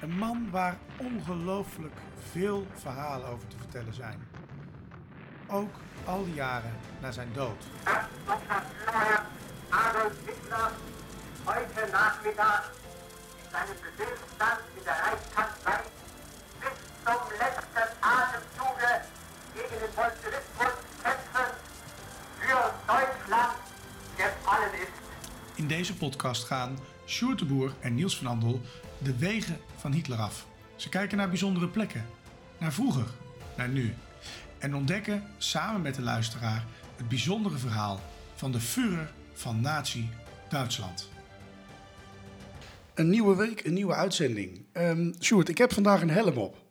Een man waar ongelooflijk veel verhalen over te vertellen zijn. Ook al die jaren na zijn dood. Adolf Hitler heute Nachmittag seinen Befehlsstand in der Reichskanzlei bis zum letzten Atemzuge gegen den Bolschewismus kämpfen für Deutschland gefallen ist. In deze podcast gaan Sjoerd de Boer en Niels van Andel de wegen van Hitler af. Ze kijken naar bijzondere plekken, naar vroeger, naar nu. En ontdekken samen met de luisteraar het bijzondere verhaal van de Führer van Nazi Duitsland. Een nieuwe week, een nieuwe uitzending. Um, Sjoerd, ik heb vandaag een helm op.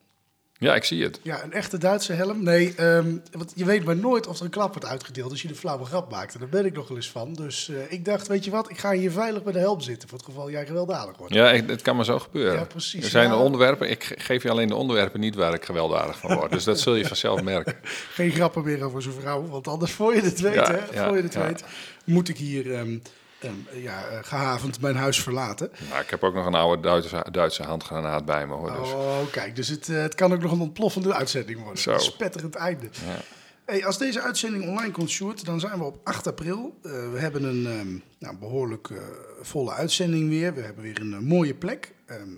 Ja, ik zie het. Ja, een echte Duitse helm. Nee, ehm, want je weet maar nooit of er een klap wordt uitgedeeld als je een flauwe grap maakt. En daar ben ik nog wel eens van. Dus eh, ik dacht, weet je wat, ik ga hier veilig bij de helm zitten. Voor het geval jij gewelddadig wordt. Ja, ik, het kan maar zo gebeuren. Ja, precies. Er zijn Ja. onderwerpen, ik geef je alleen de onderwerpen niet waar ik gewelddadig van word. Dus dat zul je vanzelf merken. Geen grappen meer over zijn vrouw. Want anders, voor je het weet, Ja, hè, ja, voor je het weet, moet ik hier ehm, ehm, ja, eh, gehavend mijn huis verlaten. Maar ik heb ook nog een oude Duitse, Duitse handgranaat bij me hoor. Dus. Oh, kijk, dus het, eh, het kan ook nog een ontploffende uitzending worden. Zo. Een spetterend einde. Ja. Hey, als deze uitzending online komt, Sjoerd, dan zijn we op 8 april. Eh, we hebben een ehm, nou, behoorlijk eh, volle uitzending weer. We hebben weer een mooie plek ehm,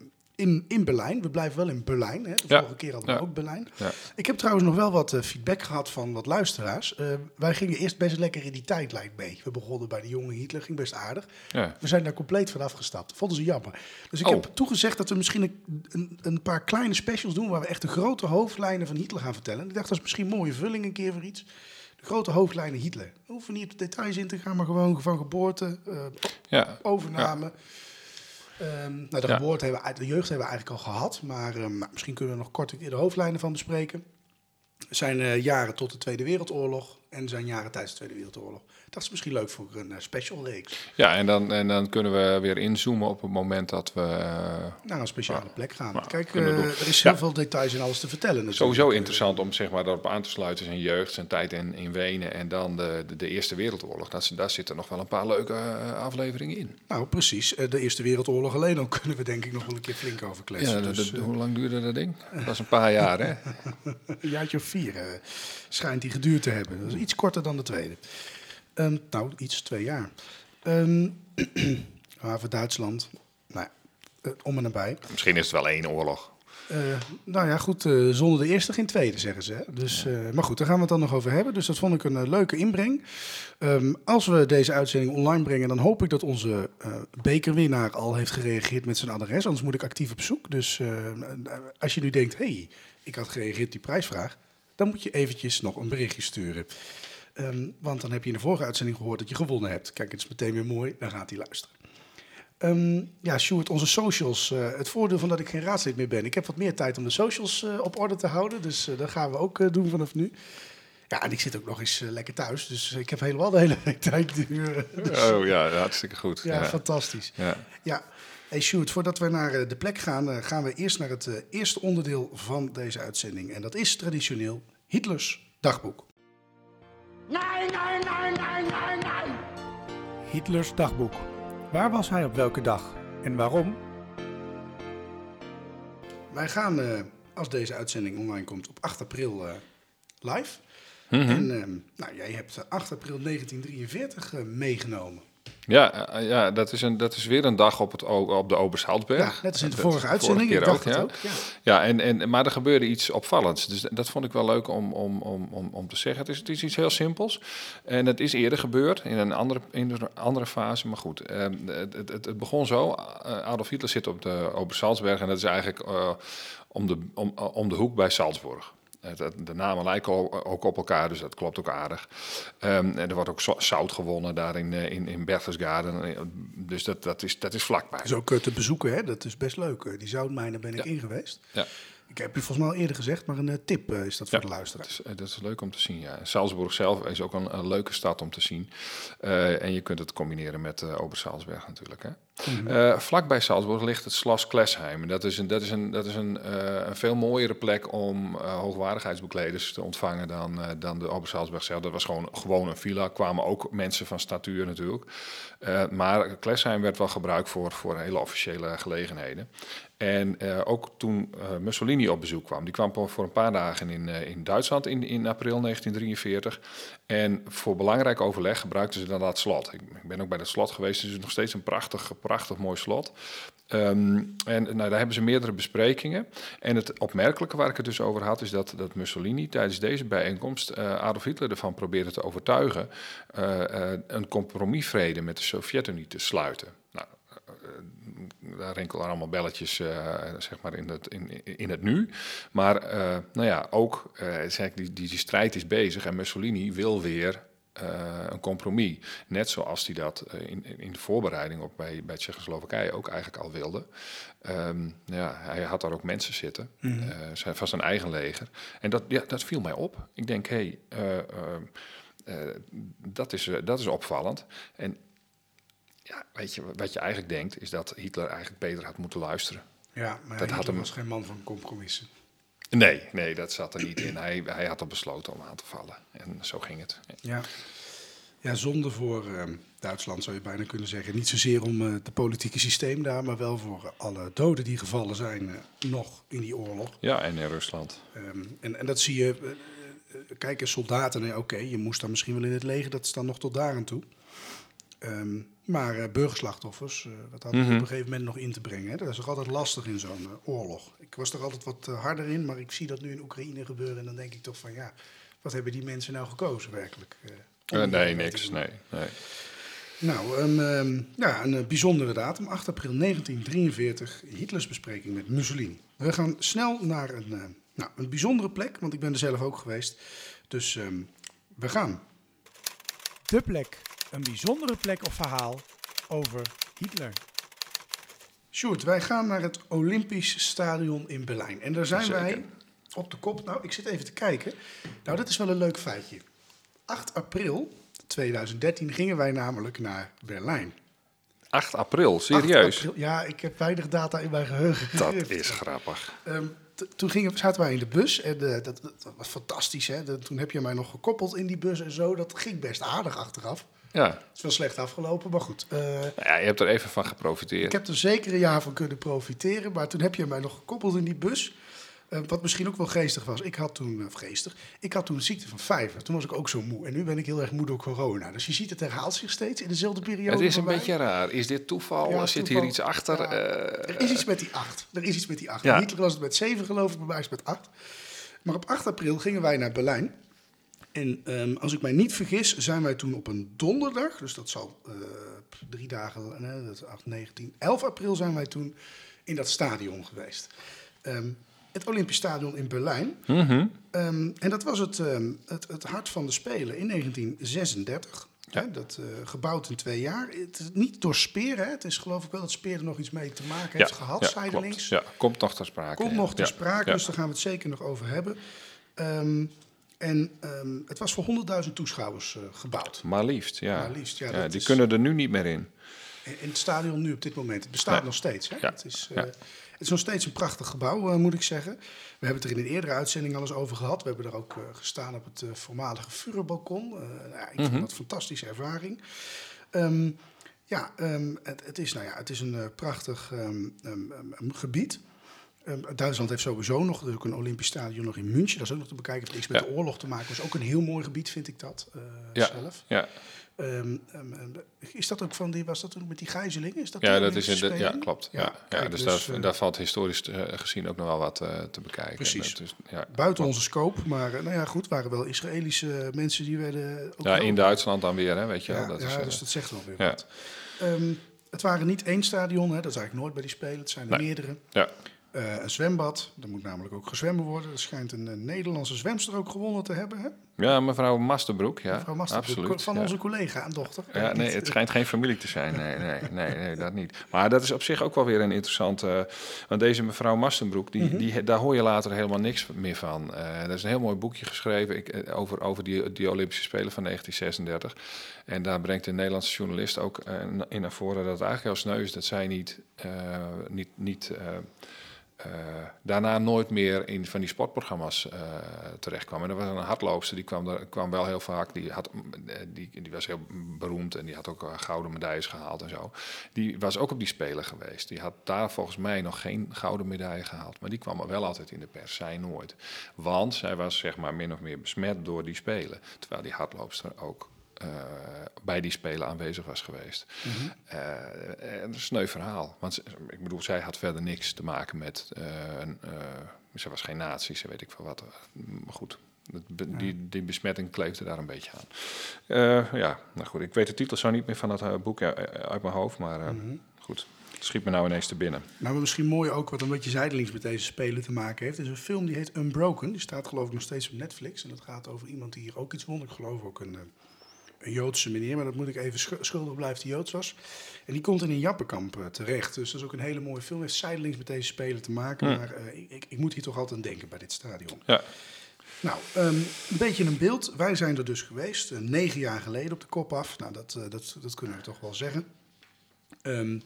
in, in Berlijn. We blijven wel in Berlijn. Hè? De Ja. vorige keer hadden we Ja. ook Berlijn. Ja. Ik heb trouwens nog wel wat eh, feedback gehad van wat luisteraars. Eh, wij gingen eerst best lekker in die tijdlijn mee. We begonnen bij de jonge Hitler, ging best aardig. Ja. We zijn daar compleet van afgestapt. Dat vonden ze jammer. Dus ik Oh. heb toegezegd dat we misschien een, een, een paar kleine specials doen... waar we echt de grote hoofdlijnen van Hitler gaan vertellen. En ik dacht, dat is misschien een mooie vulling een keer voor iets. De grote hoofdlijnen Hitler. We hoeven niet op details in te gaan, maar gewoon van geboorte, eh, Ja. overname... Ehm, nou, de Ja. geboorte hebben we, de jeugd hebben we eigenlijk al gehad, maar ehm, nou, misschien kunnen we nog kort de hoofdlijnen van bespreken. Zijn eh, jaren tot de Tweede Wereldoorlog en zijn jaren tijdens de Tweede Wereldoorlog. Dat is misschien leuk voor een eh, special reeks. Ja, en dan, en dan kunnen we weer inzoomen op het moment dat we... eh, Naar een speciale plek gaan. nou, Kijk, eh, er is heel Ja. veel details en alles te vertellen. Sowieso interessant om zeg maar, daarop aan te sluiten. Zijn jeugd, zijn tijd in, in Wenen en dan de, de, de Eerste Wereldoorlog. Dat, daar zitten nog wel een paar leuke afleveringen in. Nou, precies. De Eerste Wereldoorlog alleen al kunnen we denk ik nog wel een keer flink over kletsen. Ja, dus, hoe lang duurde dat ding? Dat was een paar jaar, hè? Een jaartje of vier schijnt die geduurd te hebben. Dat is iets korter dan de tweede. Ehm, nou, iets, twee jaar. Ehm haven Duitsland. Nou, eh, om en nabij. Misschien is het wel één oorlog. Eh, nou ja, goed, eh, zonder de eerste geen tweede, zeggen ze. Hè? Dus, maar goed, daar gaan we het dan nog over hebben. Dus dat vond ik een leuke inbreng. Ehm, als we deze uitzending online brengen, dan hoop ik dat onze bekerwinnaar al heeft gereageerd met zijn adres. Anders moet ik actief op zoek. Dus als je nu denkt, hé, hey, ik had gereageerd op die prijsvraag, dan moet je eventjes nog een berichtje sturen. Ehm, want dan heb je in de vorige uitzending gehoord dat je gewonnen hebt. Kijk, het is meteen weer mooi, dan gaat hij luisteren. Ehm, ja, Sjoerd, onze socials. eh, het voordeel van dat ik geen raadslid meer ben. Ik heb wat meer tijd om de socials eh, op orde te houden. Dus eh, dat gaan we ook doen vanaf nu. Ja, en ik zit ook nog eens lekker thuis. Dus ik heb helemaal de hele week tijd. dus, Oh ja, hartstikke goed. ja, Ja, fantastisch. ja. Ja, hey Sjoerd, voordat we naar de plek gaan, gaan we eerst naar het eerste onderdeel van deze uitzending. En dat is traditioneel Hitlers dagboek. Nein, nein, nein, nein, nein, nein! Hitlers dagboek. Waar was hij op welke dag en waarom? Wij gaan, eh, als deze uitzending online komt, op 8 april eh, live. Mhm. En ehm, nou, jij hebt eh, 8 april 1943 eh, meegenomen. Ja, eh, ja dat, is een, dat is weer een dag op, het, op de Obersalzberg. Ja, net als in de Dat- vorige uitzending. keer ik dacht ook, het ja. ook. Ja. Ja, en, en, maar er gebeurde iets opvallends. Dus dat vond ik wel leuk om, om, om, om, om te zeggen. Het is, het is iets heel simpels. En het is eerder gebeurd in een andere, in een andere fase. Maar goed, eh, het, het, het- het begon zo. Eh, Adolf Hitler zit op de Obersalzberg. En dat is eigenlijk eh, om, de, om, om de hoek bij Salzburg. Het- De namen lijken al- ook op elkaar, dus dat klopt ook aardig. Ehm, en er wordt ook zo- zout gewonnen daar in, eh, in, in Berchtesgaden. Dus dat, dat, is, dat is vlakbij. Dat is ook eh, te bezoeken, hè? dat is best leuk. Eh, Die zoutmijnen ben ik Ja. in geweest. Ja. Ik heb je volgens mij al eerder gezegd, maar een eh, tip eh, is dat voor de luisteraar. Dat is, eh, dat is leuk om te zien, ja. Salzburg zelf is ook een, een leuke stad om te zien. En je kunt het combineren met uh, Obersalzberg natuurlijk. Hè. Eh, vlakbij Salzburg ligt het Schloss Klesheim. En Dat is een, dat is een, dat is een, een veel mooiere plek om hoogwaardigheidsbekleders te ontvangen dan, dan de Obersalzberg zelf. Dat was gewoon, gewoon een villa. kwamen ook mensen van statuur natuurlijk. Maar Klesheim werd wel gebruikt voor, voor hele officiële gelegenheden. En eh, ook toen eh, Mussolini op bezoek kwam, die kwam voor een paar dagen in, eh, in Duitsland in, in april 1943. En voor belangrijk overleg gebruikten ze dan dat slot. Ik, ben ook bij dat slot geweest, het is nog steeds een prachtig, prachtig mooi slot. Ehm, en nou, daar hebben ze meerdere besprekingen. En het opmerkelijke waar ik het dus over had, is dat, dat Mussolini tijdens deze bijeenkomst Adolf Hitler ervan probeerde te overtuigen een compromisvrede met de Sovjet-Unie te sluiten. Daar rinkelen allemaal belletjes eh, zeg maar in, het, in, in het nu. Maar eh, nou ja, ook eh, zeg, die, die, die strijd is bezig en Mussolini wil weer een compromis. Net zoals hij dat in, in- de voorbereiding op bij, bij Tsjechoslowakije ook eigenlijk al wilde. Ehm, nou ja, hij had daar ook mensen zitten, eh, zijn, van zijn eigen leger. En dat, ja, dat viel mij op. Ik denk, hé, hey, eh, eh, eh, dat, is, dat is opvallend. En ja, weet je, wat je eigenlijk denkt, is dat Hitler eigenlijk beter had moeten luisteren. Ja, maar Dat had hem- was geen man van compromissen. Nee, nee, dat zat er niet in. Hij, hij had al besloten om aan te vallen. En zo ging het. Ja, ja zonde voor eh, Duitsland zou je bijna kunnen zeggen. Niet zozeer om eh, het politieke systeem daar, maar wel voor alle doden die gevallen zijn eh, nog in die oorlog. Ja, en in Rusland. Ehm, en, en dat zie je, kijk, eens soldaten, nee, oké, je moest dan misschien wel in het leger, dat is dan nog tot daar aan toe. Ehm, maar eh, burgerslachtoffers, eh, dat hadden we Mhm. op een gegeven moment nog in te brengen. Hè? Dat is toch altijd lastig in zo'n eh, oorlog. Ik was er altijd wat harder in, maar ik zie dat nu in Oekraïne gebeuren. En dan denk ik toch van, ja, wat hebben die mensen nou gekozen werkelijk? nee, niks. Nee, nee. Nou, een, ehm, ja, een bijzondere datum, 8 april 1943, Hitlers bespreking met Mussolini. We gaan snel naar een, eh, nou, een bijzondere plek, want ik ben er zelf ook geweest. Dus ehm, we gaan. De plek. Een bijzondere plek of verhaal over Hitler. Sjoerd, wij gaan naar het Olympisch Stadion in Berlijn. En daar zijn Zeker. wij op de kop. Nou, ik zit even te kijken. Nou, dat is wel een leuk feitje. 8 april 2013 gingen wij namelijk naar Berlijn. 8 april, 8 serieus. april- ja, ik heb weinig data in mijn geheugen. Dat is grappig. Ehm, toen gingen, zaten wij in de bus en eh, dat, dat was fantastisch. Hè? Toen heb je mij nog gekoppeld in die bus en zo. Dat ging best aardig achteraf. Ja. Het is wel slecht afgelopen, maar goed. Eh, Nou ja, je hebt er even van geprofiteerd. ik heb er zeker een jaar van kunnen profiteren. Maar toen heb je mij nog gekoppeld in die bus. Eh, wat misschien ook wel geestig was. Ik had toen, of geestig, ik had toen de ziekte van vijver. Toen was ik ook zo moe. En nu ben ik heel erg moe door corona. Dus je ziet, het herhaalt zich steeds in dezelfde periode. Het is een beetje raar. Is dit toeval? Ja, Zit toeval. hier iets achter? Ja, Eh, er is iets met die acht. Er is iets met die acht. Ja. Bij Hitler was het met zeven geloof ik, bij mij is het met acht. Maar op 8 april gingen wij naar Berlijn. En ehm, als ik mij niet vergis, zijn wij toen op een donderdag, dus dat zal eh, drie dagen, nee, dat is 8, 19, 11 april zijn wij toen in dat stadion geweest. Ehm, het Olympisch Stadion in Berlijn. mhm. Ehm, en dat was het, het, het hart van de Spelen in 1936. Ja. Hè, dat, eh, gebouwd in twee jaar. Het is niet door Speer, hè. het is geloof ik wel dat Speer er nog iets mee te maken heeft gehad, ja, zijdelings. klopt. Ja, komt nog ter sprake. Komt nog ter sprake, dus daar gaan we het zeker nog over hebben. En ehm, het was voor 100.000 toeschouwers eh, gebouwd. Maar liefst, ja. Maar liefst, ja, die is- kunnen er nu niet meer in. In in het stadion nu op dit moment. Het bestaat Nee. nog steeds. Hè? Ja. Het, is, Ja. het is nog steeds een prachtig gebouw, eh, moet ik zeggen. We hebben het er in een eerdere uitzending al eens over gehad. We hebben er ook gestaan op het voormalige Führerbalkon. Nou ja, ik vond dat een fantastische ervaring. Ehm, ja, ehm, het, het, is, nou ja, het is een prachtig gebied. Ehm, Duitsland heeft sowieso nog ook een Olympisch stadion nog in München. Dat is ook nog te bekijken. Heeft niks met Ja. de oorlog te maken. Dat is ook een heel mooi gebied, vind ik dat eh, Ja. zelf. Ja, Ehm, ehm, is dat ook van die, was dat toen met die gijzelingen? Is dat ja dat is Olympische in de, ja klopt. Ja, Ja, dus, dus, daar, eh, daar valt historisch eh, gezien ook nog wel wat te bekijken. Precies. Dat is- ja, Buiten onze scope, maar nou ja, goed, waren wel Israëlische mensen die werden. Ook ja, in Duitsland dan weer, hè, weet je wel. Dat ja, is, dus dat zegt wel weer wat. Het waren niet één stadion, hè, dat is eigenlijk nooit bij die Spelen. Het zijn er Nee. meerdere. ja. Eh, een zwembad, er moet namelijk ook gezwemmen worden. Er schijnt een, eh, Nederlandse zwemster ook gewonnen te hebben. Hè? Ja, mevrouw Masterbroek, ja. Mevrouw Masterbroek, absoluut. van ja. onze collega en dochter. Ja, nee, het eh, schijnt geen familie te zijn. Nee, nee, nee, nee, dat niet. Maar dat is op zich ook wel weer een interessante... want deze mevrouw Mastenbroek, die, die, daar hoor je later helemaal niks meer van. Eh er is een heel mooi boekje geschreven ik, eh, over, over die, die Olympische Spelen van 1936. En daar brengt een Nederlandse journalist ook eh, in naar voren... dat het eigenlijk heel sneu is dat zij niet... eh, niet, niet eh, daarna nooit meer in van die sportprogramma's eh terecht kwam. En er was een hardloopster, die kwam, kwam wel heel vaak. Die, had, eh, die, die was heel beroemd en die had ook gouden medailles gehaald en zo. Die was ook op die Spelen geweest. Die had daar volgens mij nog geen gouden medaille gehaald. Maar die kwam wel altijd in de pers, zij nooit. Want zij was zeg maar min of meer besmet door die Spelen. Terwijl die hardloopster ook eh, bij die spelen aanwezig was geweest. En dat is een sneu verhaal. Want ik bedoel, zij had verder niks te maken met... eh, een, ze was geen nazi, ze weet ik veel wat. Maar goed, die, die besmetting kleefde daar een beetje aan. Ja, nou goed, ik weet de titel zo niet meer van dat boek uit mijn hoofd. Maar eh, goed, het schiet me nou ineens te binnen. Nou, maar misschien mooi ook wat een beetje zijdelings met deze spelen te maken heeft. Er is een film die heet Unbroken. Die staat geloof ik nog steeds op Netflix. En dat gaat over iemand die hier ook iets won. Ik geloof ook een, een Joodse meneer, maar dat moet ik even schu- schuldig blijven die Joods was. En die komt in een jappenkamp eh, terecht. Dus dat is ook een hele mooie film. Heeft zijdelings met deze spelen te maken. Maar eh, ik, ik, moet hier toch altijd aan denken bij dit stadion. Ja, Nou, ehm, een beetje een beeld. Wij zijn er dus geweest, eh, negen jaar geleden op de kop af. Nou, dat, dat, dat kunnen we toch wel zeggen. Ehm,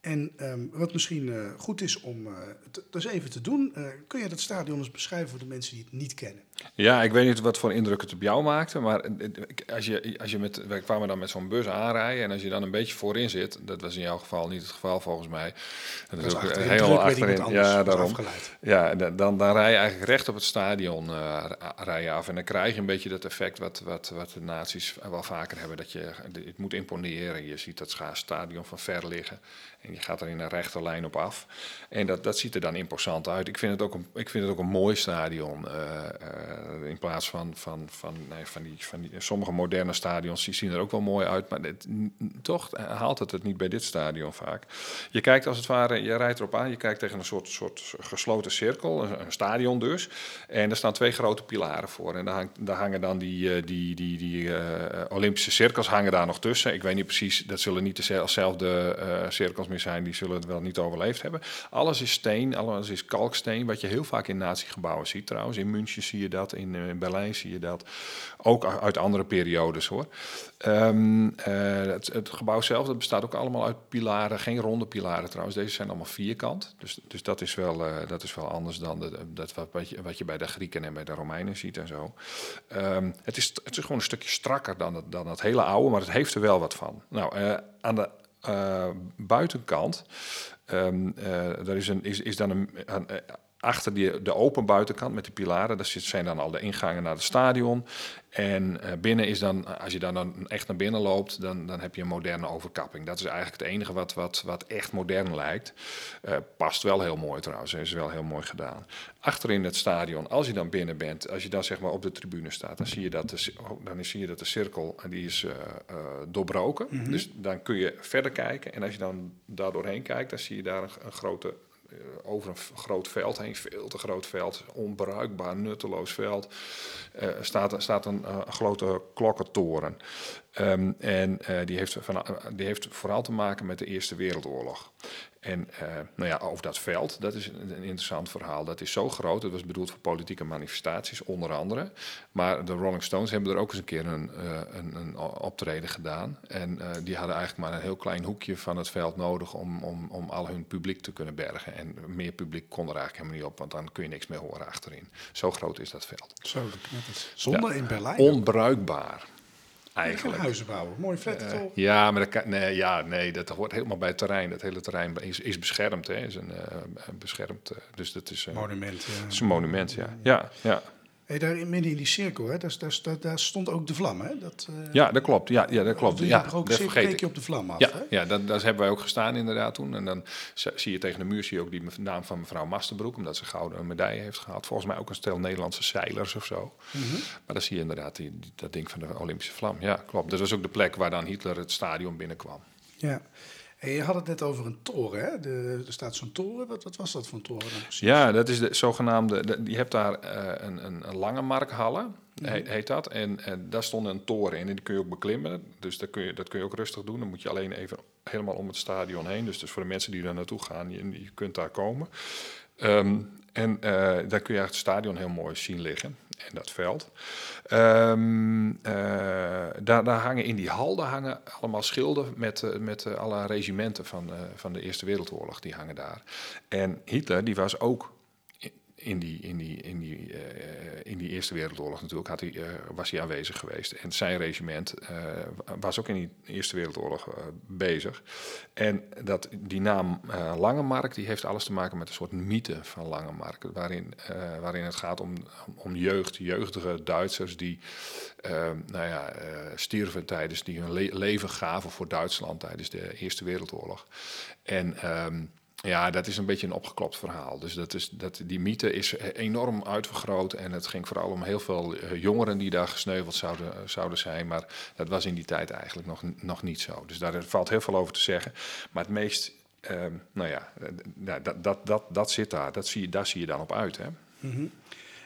en ehm, wat misschien goed is om het dus even te doen, kun je dat stadion eens beschrijven voor de mensen die het niet kennen? Ja, ik weet niet wat voor indruk het op jou maakte, maar als je, als je met, wij kwamen dan met zo'n bus aanrijden en als je dan een beetje voorin zit, dat was in jouw geval niet het geval volgens mij. Dat was ook achterin, heel achterin. Ja, daarom. Ja, dan, dan, dan rij je eigenlijk recht op het stadion eh, rij je af en dan krijg je een beetje dat effect wat, wat, wat de naties wel vaker hebben, dat je het moet imponeren. Je ziet dat stadion van ver liggen en je gaat er in een rechte lijn op af. En dat, dat ziet er dan imposant uit. Ik vind het ook een, ik vind het ook een mooi stadion. eh, eh, in plaats van, van, van, nee, van, die, van die. Sommige moderne stadions die zien er ook wel mooi uit. Maar toch haalt het het niet bij dit stadion vaak. Je kijkt als het ware, je rijdt erop aan. Je kijkt tegen een soort, soort gesloten cirkel. Een, stadion dus. En er staan twee grote pilaren voor. En daar, hangen dan die, eh, die, die, die eh, Olympische cirkels hangen daar nog tussen. Ik weet niet precies, dat zullen niet dezelfde eh, cirkels meer zijn. Die zullen het wel niet overleefd hebben. Alles is steen, alles is kalksteen. Wat je heel vaak in natiegebouwen ziet trouwens. In München zie je in eh, Berlijn zie je dat. Ook uit andere periodes hoor. Ehm, eh, het, het gebouw zelf dat bestaat ook allemaal uit pilaren. Geen ronde pilaren trouwens. Deze zijn allemaal vierkant. Dus, dus dat, is wel, eh, dat is wel anders dan dat wat, je, wat je bij de Grieken en bij de Romeinen ziet en zo. Ehm, het, is, het is gewoon een stukje strakker dan het, dan hele oude, maar het heeft er wel wat van. Nou, aan de buitenkant ehm, eh, daar is, een, is, is dan een, een, achter die, de open buitenkant met die pilaren, daar zijn dan al de ingangen naar het stadion. En eh, binnen is dan, als je dan, dan echt naar binnen loopt, dan, dan heb je een moderne overkapping. Dat is eigenlijk het enige wat, wat, wat echt modern lijkt. Eh, past wel heel mooi trouwens, is wel heel mooi gedaan. Achterin het stadion, als je dan binnen bent, als je dan zeg maar op de tribune staat, dan zie je dat de, oh, dan zie je dat de cirkel eh, die is doorbroken. Dus dan kun je verder kijken. En als je dan daar doorheen kijkt, dan zie je daar een, een grote over een groot veld heen, veel te groot veld, onbruikbaar, nutteloos veld, eh, staat, staat een, eh, grote klokkentoren. Ehm, en eh, die, heeft van, eh, die heeft vooral te maken met de Eerste Wereldoorlog. En eh, nou ja, over dat veld, dat is een, een interessant verhaal. Dat is zo groot, het was bedoeld voor politieke manifestaties, onder andere. Maar de Rolling Stones hebben er ook eens een keer een, eh, een, een optreden gedaan. En eh, die hadden eigenlijk maar een heel klein hoekje van het veld nodig om, om, om al hun publiek te kunnen bergen. En meer publiek kon er eigenlijk helemaal niet op, want dan kun je niks meer horen achterin. Zo groot is dat veld. Zo, dat. Zonder Ja. in Berlijn. Onbruikbaar, Eigenlijk. eigenlijk. huizen bouwen. Mooi flat Eh, toch? ja, maar dat kan, nee, ja, nee, dat hoort helemaal bij het terrein. Dat hele terrein is, is beschermd. Hè. Is een, eh, een beschermd, eh, dus dat is, eh, Monument. Ja. het is een monument. Ja, ja, ja. Hey, daar in- midden in die cirkel, hè, daar, daar, daar, stond ook de vlam. Hè? Dat, eh, ja dat klopt. Ja, ja dat klopt. Ja, dat vergeet keek je op de vlam af. Ja, Hè? ja dat, daar hebben wij ook gestaan inderdaad toen. En dan zie je tegen de muur zie je ook die naam van mevrouw Masterbroek, omdat ze gouden medaille heeft gehad. Volgens mij ook een stel Nederlandse zeilers of zo. Mhm. Maar dan zie je inderdaad die, die- dat ding van de Olympische vlam. Ja, klopt. Dat was ook de plek waar dan Hitler het stadion binnenkwam. Ja. Hey, je had het net over een toren. Hè? De, er staat zo'n toren. Wat, wat was dat voor een toren dan precies? Ja, dat is de zogenaamde. de- je hebt daar eh, een, een, een lange markhalle. he- heet dat. En, en daar stond een toren in en die kun je ook beklimmen. Dus dat kun, je, dat kun je ook rustig doen. Dan moet je alleen even helemaal om het stadion heen. Dus, dus voor de mensen die daar naartoe gaan, je, je kunt daar komen. Ehm, en eh, daar kun je eigenlijk het stadion heel mooi zien liggen. En dat veld. Ehm, eh, daar, hangen in die hal hangen allemaal schilden met, eh, met eh, alle regimenten van, eh, van de Eerste Wereldoorlog. Die hangen daar. En Hitler die was ook in die, in die, in die, eh, in die Eerste Wereldoorlog natuurlijk had hij, eh, was hij aanwezig geweest. En zijn regiment eh, was ook in die Eerste Wereldoorlog bezig. En dat, die naam Langemark die heeft alles te maken met een soort mythe van Langemark. Waarin, waarin het gaat om, om jeugd, jeugdige Duitsers die nou ja, stierven tijdens die hun le- leven gaven voor Duitsland tijdens de Eerste Wereldoorlog. En ehm, ja, dat is een beetje een opgeklopt verhaal. Dus dat is, dat, die mythe is enorm uitvergroot. En het ging vooral om heel veel eh, jongeren die daar gesneuveld zouden, zouden zijn. Maar dat was in die tijd eigenlijk nog, nog niet zo. Dus daar valt heel veel over te zeggen. Maar het meest, ehm, nou ja, eh, dat, dat, dat, dat zit daar. Dat zie je, daar zie je dan op uit. Hè?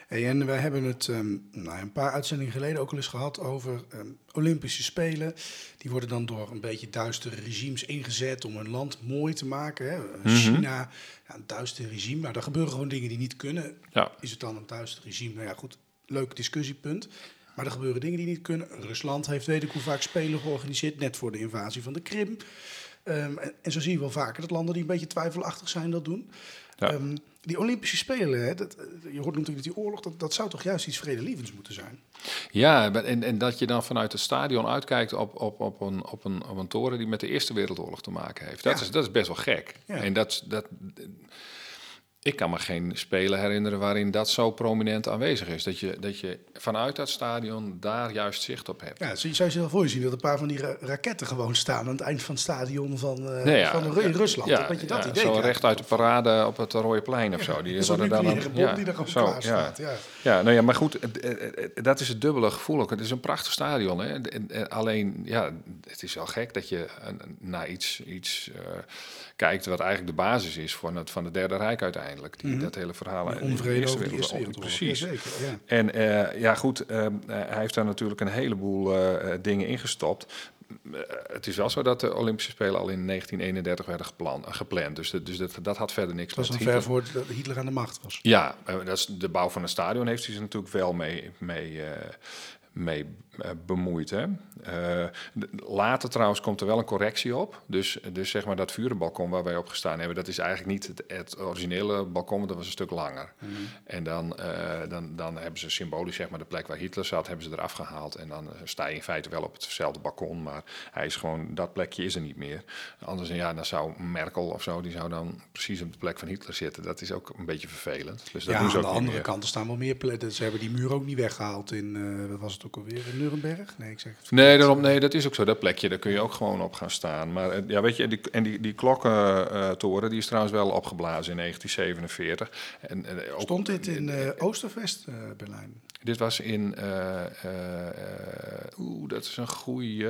Hey, en wij hebben het ehm, nou, een paar uitzendingen geleden ook al eens gehad over ehm, Olympische Spelen. Die worden dan door een beetje duistere regimes ingezet om een land mooi te maken. Hè. China, ja, een duister regime. Maar er gebeuren gewoon dingen die niet kunnen. Ja. Is het dan een duister regime? Nou ja, goed, leuk discussiepunt. Maar er gebeuren dingen die niet kunnen. Rusland heeft weet ik hoe vaak Spelen georganiseerd, net voor de invasie van de Krim. Ehm, en, en zo zie je wel vaker dat landen die een beetje twijfelachtig zijn dat doen. Ja. Die Olympische Spelen, hè, dat, eh, je hoort natuurlijk die oorlog, dat, dat zou toch juist iets vredelievends moeten zijn? Ja, en, en dat je dan vanuit het stadion uitkijkt op, op, op, een, op, een, op een toren die met de Eerste Wereldoorlog te maken heeft. Dat, Ja. is, dat is best wel gek. Ja. En dat, dat, ik kan me geen spelen herinneren waarin dat zo prominent aanwezig is. Dat je, dat je vanuit dat stadion daar juist zicht op hebt. Ja, zou je zou je wel voor je zien dat een paar van die ra- raketten gewoon staan aan het eind van het stadion van, eh, Nee, ja, van in Rusland. Ja, dat je dat ja, idee zo krijgt. recht uit de parade op het Rode Plein of zo. Die Zo'n worden dan bom ja, die er gewoon zo, klaar staat. Ja. Ja, nou ja, maar goed, dat is het dubbele gevoel ook. Het is een prachtig stadion. Hè? En- en Alleen, ja, het is wel gek dat je een- naar iets, iets eh, kijkt wat eigenlijk de basis is van het, van het Derde Rijk uiteindelijk. Die, Dat hele verhaal. in de over de Eerste Wereldoorlog. Wereldoorlog. Precies. Ja, zeker, ja. En eh, ja, goed, eh, hij heeft daar natuurlijk een heleboel eh, dingen ingestopt. Het is wel zo dat de Olympische Spelen al in 1931 werden gepland. gepland dus dat, dus dat, dat had verder niks Dat was Hitler. ver voor dat Hitler aan de macht was. Ja, dat is de bouw van het stadion heeft hij zich natuurlijk wel mee, mee, mee eh, bemoeid. Hè? Eh, later trouwens komt er wel een correctie op. Dus, dus zeg maar dat vurenbalkon waar wij op gestaan hebben, dat is eigenlijk niet het, het originele balkon, want dat was een stuk langer. En dan, eh, dan, dan hebben ze symbolisch zeg maar de plek waar Hitler zat, hebben ze eraf gehaald. En dan sta je in feite wel op hetzelfde balkon, maar hij is gewoon, dat plekje is er niet meer. Anders ja, dan zou Merkel of zo, die zou dan precies op de plek van Hitler zitten. Dat is ook een beetje vervelend. Dus dat ja, doen aan de andere meer. kant er staan wel meer plekken. Ze hebben die muur ook niet weggehaald in, eh, wat was het ook alweer, in Nuremberg? Nee, ik zeg het Nee, daarom, nee, dat is ook zo. Dat plekje, daar kun je ook gewoon op gaan staan. Maar eh, ja, weet je, die, en die, die klokkentoren, die is trouwens wel opgeblazen in 1947. En, eh, ook- Stond dit in eh, Oost of West eh, Berlijn? Dit was in, eh, eh, eh, oeh, dat is een goeie.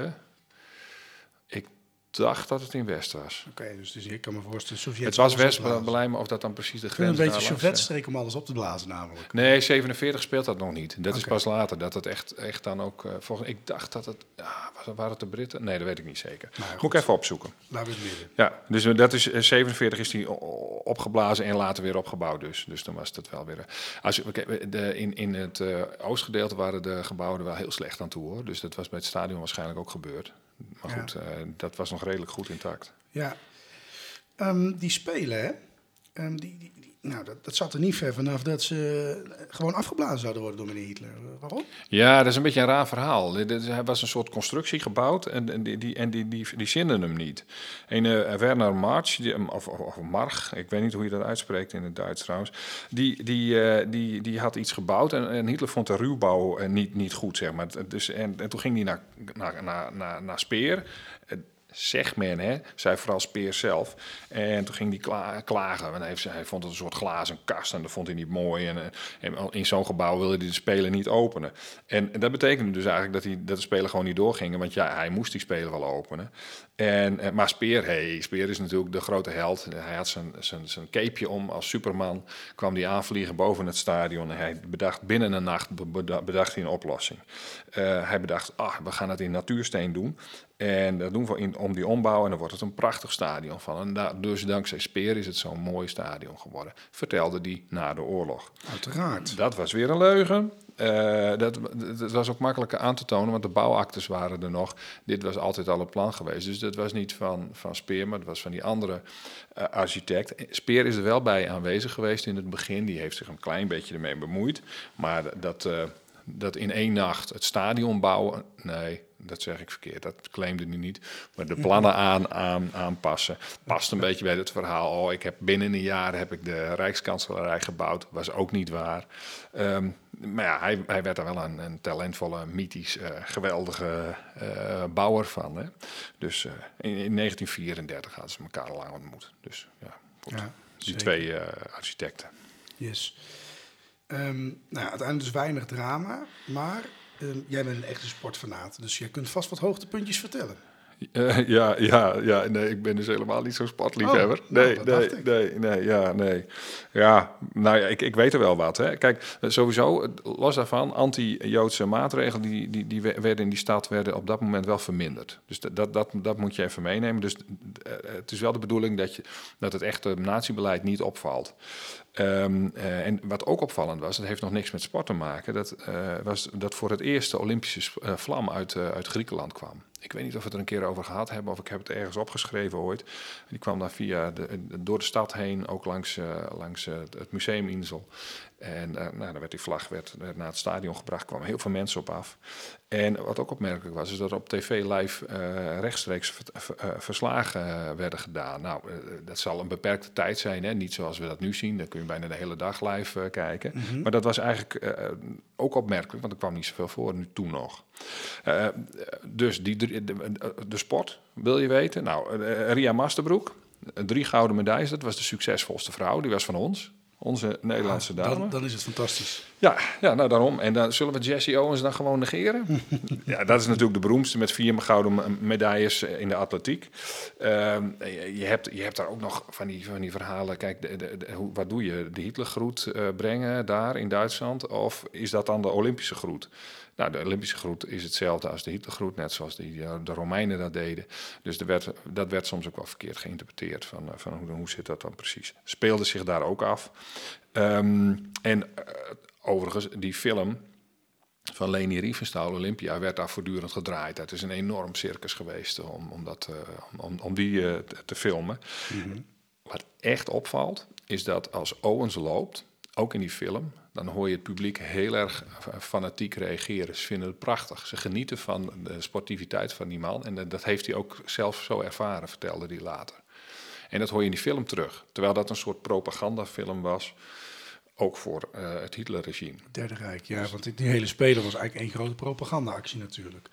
Ik dacht dat het in West was. Oké, dus, dus ik kan me voorstellen, Sovjet. Het was opblazen. West-Berlijn, maar of dat dan precies de grens een beetje eh, Sovjetstreek om alles op te blazen namelijk. Nee, 47 speelt dat nog niet. Dat is pas later. Dat het echt, echt dan ook. eh, volgens, ik dacht dat het. Waren het de Britten? Nee, dat weet ik niet zeker. Nou, Moet ik even opzoeken. Laten we het midden. Ja, dus eh, dat is eh, 47 is die opgeblazen en later weer opgebouwd. Dus, dus dan was het wel weer. eh, Als de, in, in het eh, oostgedeelte waren de gebouwen er wel heel slecht aan toe hoor. Dus dat was bij het stadion waarschijnlijk ook gebeurd. Maar Ja. goed, eh, dat was nog redelijk goed intact. Ja. Ehm, die spelen, hè? Ehm, die, nou, dat, dat zat er niet ver vanaf dat ze eh, gewoon afgeblazen zouden worden door meneer Hitler. Eh, Waarom? Ja, dat is een beetje een raar verhaal. Hij was een soort constructie gebouwd en, en die, die, en die, die, hem niet. Een eh, Werner March, die, of, of, March, ik weet niet hoe je dat uitspreekt in het Duits trouwens, die, die, die, die had iets gebouwd en, en Hitler vond de ruwbouw niet, niet goed, zeg maar. Dus, en, en toen ging hij naar, naar, naar, naar, naar Speer. Zegt men, hè, zei vooral Speer zelf. En toen ging hij kla klagen. Want hij, hij vond het een soort glazen kast en dat vond hij niet mooi. En, eh, en in zo'n gebouw wilde hij de speler niet openen. En dat betekende dus eigenlijk dat, hij, dat de speler gewoon niet doorging. Want ja, hij moest die speler wel openen. En, eh, maar Speer, hey, Speer is natuurlijk de grote held. Hij had zijn, zijn, zijn capeje om als Superman. Kwam die aanvliegen boven het stadion. En hij bedacht binnen een nacht be- beda- bedacht hij een oplossing. Eh, hij bedacht, ah, we gaan het in natuursteen doen. En dat doen we in, om die ombouw en dan wordt het een prachtig stadion van. En da- dus dankzij Speer is het zo'n mooi stadion geworden. Vertelde die na de oorlog. Uiteraard. Dat was weer een leugen. Eh, dat, was ook makkelijker aan te tonen, want de bouwactes waren er nog. Dit was altijd al een plan geweest. Dus dat was niet van, van Speer, maar dat was van die andere eh, architect. Speer is er wel bij aanwezig geweest in het begin. Die heeft zich een klein beetje ermee bemoeid. Maar dat, eh, dat in één nacht het stadion bouwen, nee, dat zeg ik verkeerd. Dat claimde hij niet. Maar de plannen aan, aan, aanpassen past een beetje bij het verhaal. Oh, ik heb binnen een jaar heb ik de Rijkskanselarij gebouwd. Was ook niet waar. Ehm, maar ja, hij, hij werd er wel een, een talentvolle, mythisch, eh, geweldige eh, bouwer van. Hè? Dus eh, in, in 1934 hadden ze elkaar al lang ontmoet. Dus ja, goed. Ja, die twee architecten. Yes. Ehm, nou, uiteindelijk dus weinig drama, maar ehm, jij bent een echte sportfanaat, dus je kunt vast wat hoogtepuntjes vertellen. Eh, ja, ja, ja, nee, ik ben dus helemaal niet zo'n sportliefhebber. Oh, nou, nee, nee, nee, nee, ja, nee. Ja, nou ja, ik, ik weet er wel wat. Hè. Kijk, eh, sowieso, eh, los daarvan, anti-Joodse maatregelen die, die, die we- werden in die stad werden op dat moment wel verminderd. Dus dat, dat, dat, dat moet je even meenemen. Dus het is wel de bedoeling dat, je, dat het echte natiebeleid niet opvalt. Ehm, eh, en wat ook opvallend was, dat heeft nog niks met sport te maken, dat eh, was dat voor het eerst de Olympische eh, vlam uit, uit Griekenland kwam. Ik weet niet of we het er een keer over gehad hebben of ik heb het ergens opgeschreven ooit. Die kwam dan via de, door de stad heen, ook langs, langs het museum Insel. En nou, dan werd die vlag werd, werd naar het stadion gebracht, kwamen heel veel mensen op af. En wat ook opmerkelijk was, is dat er op tv live eh, rechtstreeks ver- eh, verslagen eh, werden gedaan. Nou, dat zal een beperkte tijd zijn, hè? niet zoals we dat nu zien. Dan kun je bijna de hele dag live kijken. Maar dat was eigenlijk ook opmerkelijk, want er kwam niet zoveel voor nu toen nog. Dus die, de, de sport, wil je weten? Nou, Ria Masterbroek, drie gouden medailles, dat was de succesvolste vrouw. Die was van ons, onze Nederlandse dame. Dan, dan is het fantastisch. Ja, ja, nou daarom. En dan zullen we Jesse Owens dan gewoon negeren? ja, dat is natuurlijk de beroemdste met vier gouden me- medailles eh, in de atletiek. Ehm, je, hebt, je hebt daar ook nog van die, van die verhalen. Kijk, de, de, wat doe je? De Hitlergroet eh, brengen daar in Duitsland? Of is dat dan de Olympische groet? Nou, de Olympische groet is hetzelfde als de Hitlergroet, net zoals die, eh, de Romeinen dat deden. Dus er werd, dat werd soms ook wel verkeerd geïnterpreteerd. Van, eh, van hoe, hoe zit dat dan precies? Speelde zich daar ook af. Ehm, en eh, overigens, die film van Leni Riefenstahl, Olympia, werd daar voortdurend gedraaid. Het is een enorm circus geweest om, om, dat, om, om, die te- te filmen. Wat echt opvalt, is dat als Owens loopt, ook in die film, dan hoor je het publiek heel erg fanatiek reageren. Ze vinden het prachtig. Ze genieten van de sportiviteit van die man. En eh, dat heeft hij ook zelf zo ervaren, vertelde hij later. En dat hoor je in die film terug. Terwijl dat een soort propagandafilm was, ook voor eh, het Hitlerregime. Derde Rijk, ja, want die, hele speler was eigenlijk één grote propagandaactie natuurlijk.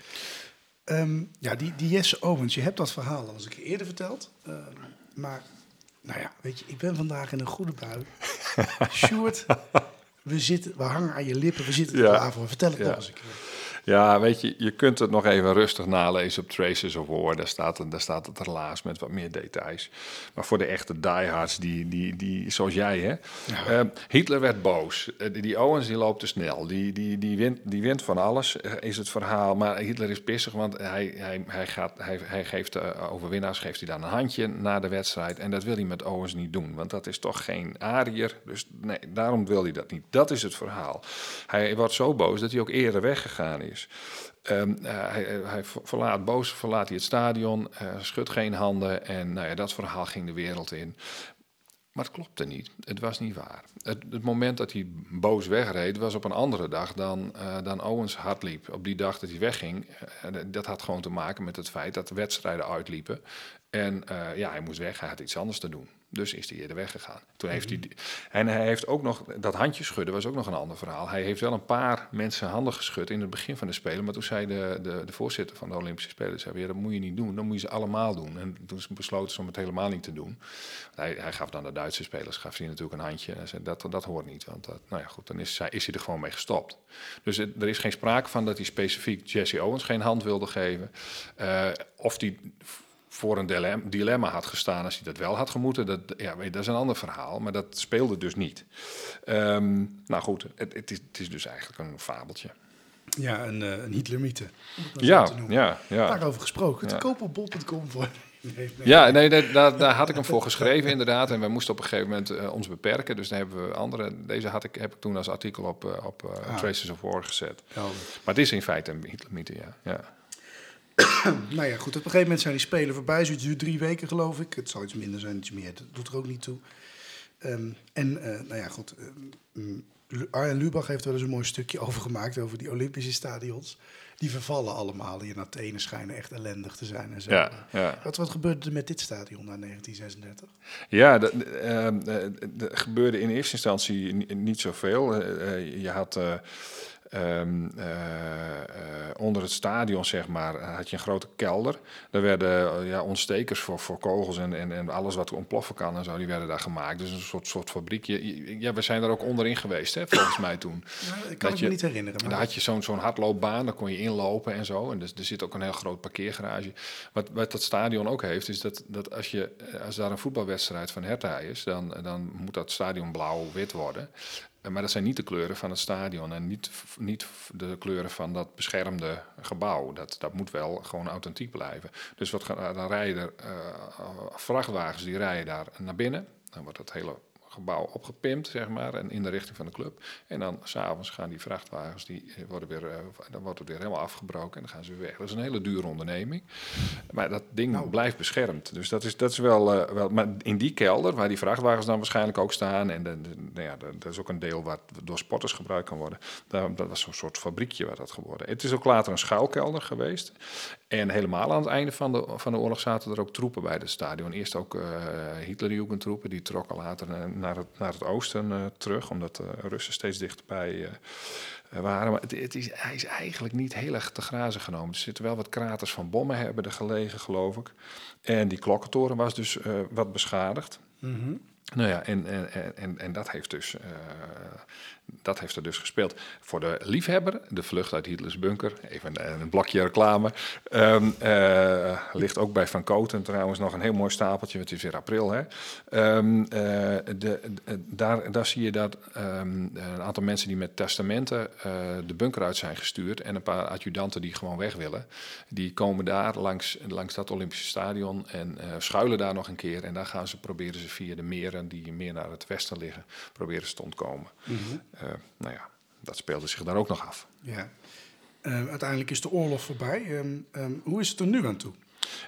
Ehm, ja, die, die Jesse Owens, je hebt dat verhaal al eens een keer eerder verteld. Ehm, maar, nou ja, weet je, ik ben vandaag in een goede bui. Sjoerd, we, zitten, we hangen aan je lippen, we zitten te Ja. tafel. Vertel het nog eens een keer. Ja, weet je, je kunt het nog even rustig nalezen op Traces of War. Daar staat, het, daar staat het helaas met wat meer details. Maar voor de echte diehards, die, die, die, zoals jij, hè. Eh, Hitler werd boos. Eh, die, Owens die loopt te snel. Die, die, die, wint, die wint van alles, eh, is het verhaal. Maar Hitler is pissig, want hij, hij, hij, gaat, hij, hij geeft uh, overwinnaars geeft hij dan een handje na de wedstrijd. En dat wil hij met Owens niet doen, want dat is toch geen Ariër. Dus nee, daarom wil hij dat niet. Dat is het verhaal. Hij wordt zo boos dat hij ook eerder weggegaan is. Um, uh, hij, hij, verlaat boos, verlaat hij het stadion, uh, schudt geen handen en nou ja, dat verhaal ging de wereld in. Maar het klopte niet. Het was niet waar. Het, het moment dat hij boos wegreed was op een andere dag dan, dan Owens hard liep. Op die dag dat hij wegging, dat had gewoon te maken met het feit dat de wedstrijden uitliepen. En eh, ja, hij moest weg, hij had iets anders te doen. Dus is hij eerder weggegaan. Toen heeft hij, en hij heeft ook nog, dat handje schudden was ook nog een ander verhaal. Hij heeft wel een paar mensen handen geschud in het begin van de Spelen. Maar toen zei de, de, de voorzitter van de Olympische Spelen, zei, ja, dat moet je niet doen, dan moet je ze allemaal doen. En toen besloten ze om het helemaal niet te doen. Hij, hij gaf dan de Duitse spelers, gaf hij natuurlijk een handje. En zei, dat, dat hoort niet, want dat, nou ja goed, dan is, is hij er gewoon mee gestopt. Dus er is geen sprake van dat hij specifiek Jesse Owens geen hand wilde geven. Uh, of die voor een dilemma, had gestaan als hij dat wel had gemoeten. Dat, ja, dat is een ander verhaal, maar dat speelde dus niet. Um, nou goed, het, het, is, het, is, dus eigenlijk een fabeltje. Ja, een, uh, een Hitlermythe. Ja, ja, ja. Daarover gesproken. Te koop op bol.com voor... Nee, nee. Ja, nee, daar, daar, had ik hem voor geschreven inderdaad. En we moesten op een gegeven moment uh, ons beperken. Dus daar hebben we andere... Deze had ik, heb ik toen als artikel op, uh, op uh, ah. Traces of War gezet. Maar het is in feite een Hitlermythe, ja. ja. nou ja, goed. Op een gegeven moment zijn die spelen voorbij. Zoiets duurt drie weken, geloof ik. Het zal iets minder zijn, iets meer. Dat doet er ook niet toe. Um, en, uh, nou ja, goed. Um, Arjen Lubach heeft wel eens een mooi stukje over gemaakt... over die Olympische stadions. Die vervallen allemaal. Die in Athene schijnen echt ellendig te zijn en zo. Ja, ja. Wat, wat gebeurde er met dit stadion na 1936? Ja, er gebeurde in eerste instantie niet zoveel. Uh, je had... Um, uh, uh, onder het stadion, zeg maar, had je een grote kelder. Daar werden uh, ja, ontstekers voor, voor kogels en, en, en alles wat ontploffen kan en zo, die werden daar gemaakt. Dus een soort, soort fabriekje. Ja, we zijn daar ook onderin geweest, hè, volgens mij toen. Ja, ik kan dat je, me niet herinneren. Maar... Daar had je zo'n zo'n hardloopbaan, daar kon je inlopen en zo. En dus, er zit ook een heel groot parkeergarage. Wat, wat dat stadion ook heeft, is dat, dat als, je, als daar een voetbalwedstrijd van Hertha is, dan, dan moet dat stadion blauw-wit worden. Maar dat zijn niet de kleuren van het stadion en niet, niet de kleuren van dat beschermde gebouw. Dat, dat moet wel gewoon authentiek blijven. Dus wat, dan rijden er uh, vrachtwagens die rijden daar naar binnen. Dan wordt dat hele gebouw opgepimpt, zeg maar, en in de richting van de club. En dan s'avonds gaan die vrachtwagens, die worden weer, uh, dan wordt het weer helemaal afgebroken en dan gaan ze weer weg. Dat is een hele dure onderneming. Maar dat ding nou. blijft beschermd. Dus dat is, dat is wel, uh, wel... Maar in die kelder, waar die vrachtwagens dan waarschijnlijk ook staan... en de, de, nou ja, dat is ook een deel wat door sporters gebruikt kan worden... Daar, dat was zo'n soort fabriekje waar dat geworden. Het is ook later een schuilkelder geweest. En helemaal aan het einde van de, van de oorlog zaten er ook troepen bij het stadion. Eerst ook uh, Hitlerjugendtroepen, die trokken later naar het, naar het oosten uh, terug, omdat de Russen steeds dichterbij uh, waren. Maar het, het, is, hij is eigenlijk niet heel erg te grazen genomen. Er zitten wel wat kraters van bommen hebben er gelegen, geloof ik. En die klokkentoren was dus wat beschadigd. Mm -hmm. Nou ja, en, en, en, en dat heeft dus dat heeft er dus gespeeld. Voor de liefhebber, de vlucht uit Hitlers bunker, even een blokje reclame, um, uh, ligt ook bij Van Koten trouwens nog een heel mooi stapeltje, het is weer april. Hè? Um, uh, de, daar, daar zie je dat um, een aantal mensen die met testamenten uh, de bunker uit zijn gestuurd en een paar adjudanten die gewoon weg willen, die komen daar langs, langs dat Olympische stadion en schuilen daar nog een keer en daar gaan ze proberen ze via de meren die meer naar het westen liggen, proberen ze te ontkomen. -hmm. Uh, nou ja, dat speelde zich daar ook nog af. Ja. Uh, uiteindelijk is de oorlog voorbij. Um, um, hoe is het er nu aan toe?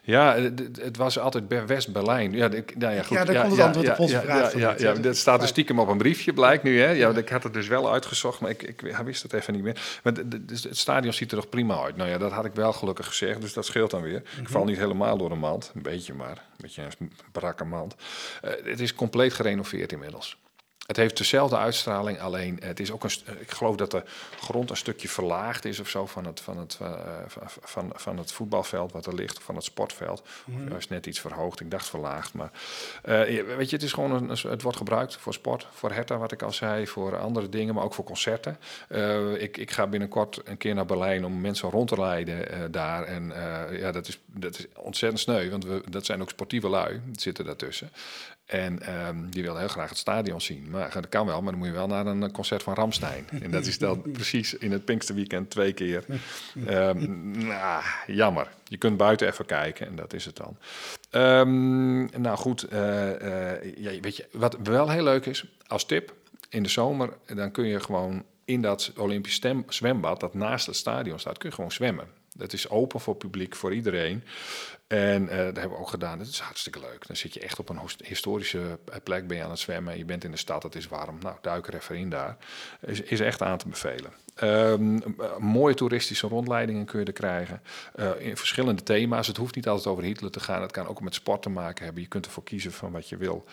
Ja, het, het was altijd West-Berlijn. Ja, ik, nou ja, goed. ja, daar komt het ja, antwoord ja, op onze ja, vraag. Ja, ja, ja, dat staat er stiekem op een briefje, blijkt nu. Hè? Ja, Ik had het dus wel uitgezocht, maar ik, ik, wist het even niet meer. Maar de, het stadion ziet er toch prima uit. Nou ja, dat had ik wel gelukkig gezegd, dus dat scheelt dan weer. Mm -hmm. Ik val niet helemaal door de mand, een beetje maar. Een beetje een brakke mand. Uh, het is compleet gerenoveerd inmiddels. Het heeft dezelfde uitstraling, alleen het is ook een. Ik geloof dat de grond een stukje verlaagd is of zo van het, van het, uh, van, van het voetbalveld wat er ligt, van het sportveld. Mm. Of is net iets verhoogd, ik dacht verlaagd. Maar uh, weet je, het is gewoon een, het wordt gebruikt voor sport, voor herta, wat ik al zei, voor andere dingen, maar ook voor concerten. Uh, ik, ik ga binnenkort een keer naar Berlijn om mensen rond te leiden daar. En ja, dat is, dat is ontzettend sneu, want we, dat zijn ook sportieve lui, zitten daartussen. En um, die wil heel graag het stadion zien. Maar dat kan wel, maar dan moet je wel naar een concert van Ramstein. En dat is dan precies in het Pinksterweekend twee keer. Um, nou, jammer. Je kunt buiten even kijken en dat is het dan. Um, nou goed, uh, uh, ja, weet je, wat wel heel leuk is, als tip, in de zomer, dan kun je gewoon in dat Olympisch zwembad dat naast het stadion staat, kun je gewoon zwemmen. Het is open voor publiek, voor iedereen. En eh, dat hebben we ook gedaan. Dat is hartstikke leuk. Dan zit je echt op een historische eh, plek, ben je aan het zwemmen. Je bent in de stad, het is warm. Nou, duik er even in daar. Is, is echt aan te bevelen. Ehm, eh, mooie toeristische rondleidingen kun je er krijgen. In verschillende thema's. Het hoeft niet altijd over Hitler te gaan. Het kan ook met sport te maken hebben. Je kunt ervoor kiezen van wat je wil.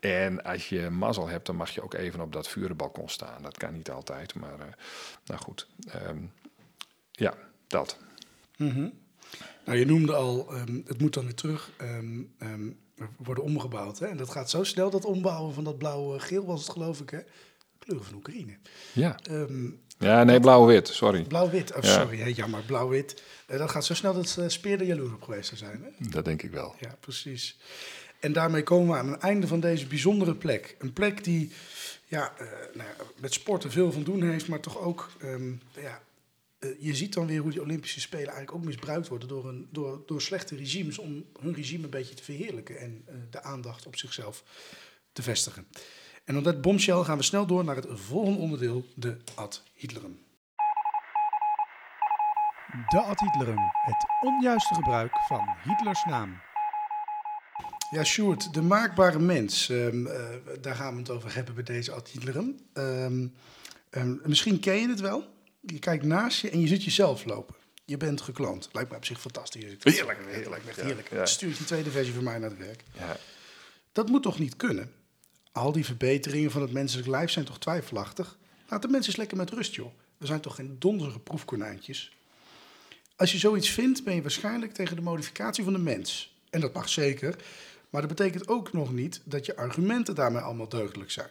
En als je mazzel hebt, dan mag je ook even op dat vurenbalkon staan. Dat kan niet altijd, maar nou goed. Ehm, ja, dat. Nou, je noemde al, ehm, het moet dan weer terug ehm, worden omgebouwd. Hè? En dat gaat zo snel, dat ombouwen van dat blauw-geel was het geloof ik, hè? Kleur van Oekraïne. Ja, ja nee, blauw-wit, sorry. blauw-wit, oh Ja. sorry, hè, jammer, blauw-wit. Eh, dat gaat zo snel dat uh, Speer er jaloers op geweest zou zijn. Hè? Dat denk ik wel. Ja, precies. En daarmee komen we aan het einde van deze bijzondere plek. Een plek die ja, eh, nou ja, met sporten veel van doen heeft, maar toch ook... ja, je ziet dan weer hoe die Olympische Spelen eigenlijk ook misbruikt worden door, een, door, door slechte regimes om hun regime een beetje te verheerlijken en eh, de aandacht op zichzelf te vestigen. En op dat bombshell gaan we snel door naar het volgende onderdeel, de ad Hitlerum. De ad Hitlerum, het onjuiste gebruik van Hitlers naam. Ja, Sjoerd, de maakbare mens. ehm, eh, daar gaan we het over hebben bij deze ad Hitlerum. Ehm, ehm, misschien ken je het wel. Je kijkt naast je en je ziet jezelf lopen. Je bent gekloond. Lijkt me op zich fantastisch. Heerlijk, heerlijk, echt heerlijk. ja. Stuur die tweede versie van mij naar het werk. Ja. Dat moet toch niet kunnen? Al die verbeteringen van het menselijk lijf zijn toch twijfelachtig? Laat de mensen eens lekker met rust, joh. We zijn toch geen donzige proefkonijntjes? Als je zoiets vindt, ben je waarschijnlijk tegen de modificatie van de mens. En dat mag zeker, maar dat betekent ook nog niet dat je argumenten daarmee allemaal deugdelijk zijn.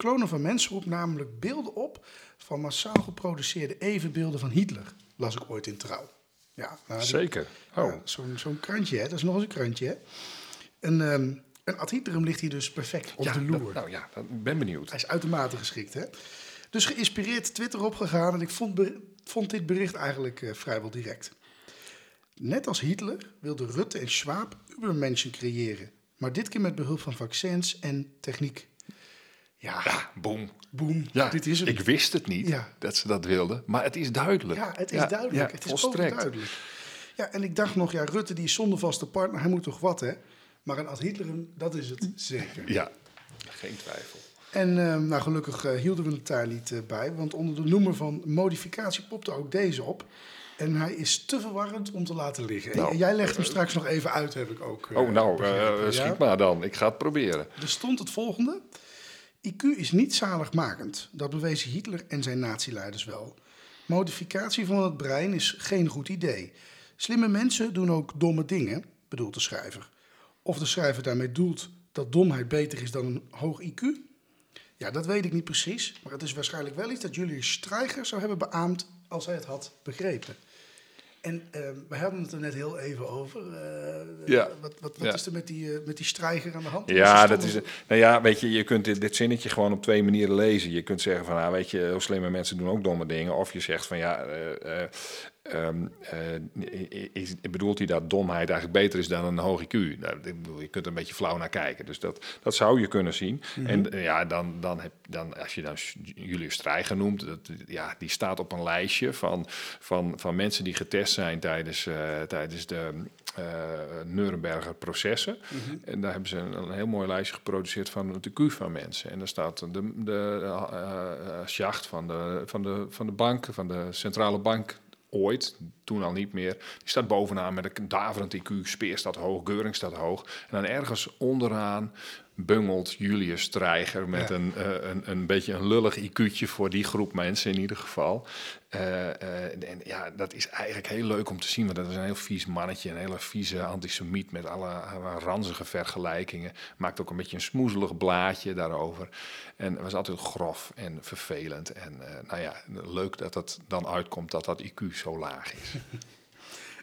Klonen van mensen roept namelijk beelden op van massaal geproduceerde evenbeelden van Hitler, las ik ooit in Trouw. Ja, nou, Zeker. Oh, ja, Zo'n krantje, hè? dat is nog eens een krantje. Hè? En, ehm een ad Hitlerum ligt hier dus perfect op ja, de dat- loer. nou ja, ik ben benieuwd. Hij is uitermate geschikt. Hè? Dus geïnspireerd Twitter opgegaan en ik vond, vond dit bericht eigenlijk eh, vrijwel direct. Net als Hitler wilden Rutte en Schwab Ubermenschen creëren. Maar dit keer met behulp van vaccins en techniek. Ja, Ja, boom. boem, Ja, dit is hem. ik wist het niet Ja. dat ze dat wilden, maar het is duidelijk. Ja, het is Ja, duidelijk. ja, het is volstrekt. overduidelijk. Ja, en ik dacht nog, ja, Rutte die is zonder vaste partner, hij moet toch wat, hè? Maar een ad Hitlerum, dat is het zeker. Ja, geen twijfel. En eh, nou, gelukkig eh, hielden we het daar niet eh, bij, want onder de noemer van modificatie popte ook deze op. En hij is te verwarrend om te laten liggen. En Nou, jij legt hem straks nog even uit, heb ik ook. eh, Oh, nou, eh, schiet maar dan. Ik ga het proberen. Er stond het volgende. IQ is niet zaligmakend. Dat bewezen Hitler en zijn nazileiders wel. Modificatie van het brein is geen goed idee. Slimme mensen doen ook domme dingen, bedoelt de schrijver. Of de schrijver daarmee doelt dat domheid beter is dan een hoog IQ? Ja, dat weet ik niet precies. Maar het is waarschijnlijk wel iets dat Julius Streicher zou hebben beaamd als hij het had begrepen. En eh, we hadden het er net heel even over. eh, Ja. Wat, wat, wat Ja. is er met die, eh, met die strijger aan de hand? Ja, dat is. Nou ja, weet je, je kunt dit, dit zinnetje gewoon op twee manieren lezen. Je kunt zeggen van, nou, weet je, heel slimme mensen doen ook domme dingen. Of je zegt van, ja, ehm, eh, is, bedoelt hij dat domheid eigenlijk beter is dan een hoog IQ? Nou, ik bedoel, je kunt er een beetje flauw naar kijken. Dus dat, dat zou je kunnen zien. En eh, ja, dan, dan heb dan, als je dan Julius Streiger noemt, dat, ja, die staat op een lijstje van, van, van mensen die getest zijn tijdens, eh, tijdens de eh Nuremberger processen. En daar hebben ze een, een heel mooi lijstje geproduceerd van het IQ van mensen. En daar staat de, de sjacht van de, van, de, van de bank, van de centrale bank ooit, toen al niet meer. Die staat bovenaan met een daverend IQ, Speer staat hoog, Geuring staat hoog. En dan ergens onderaan bungelt Julius Streiger met Ja. een, eh, een, een beetje een lullig IQ'tje voor die groep mensen in ieder geval. Eh, eh, en ja, dat is eigenlijk heel leuk om te zien, want dat is een heel vies mannetje, een hele vieze antisemiet met alle, alle ranzige vergelijkingen. Maakt ook een beetje een smoezelig blaadje daarover. En was altijd grof en vervelend. En nou ja, leuk dat het dan uitkomt dat dat IQ zo laag is.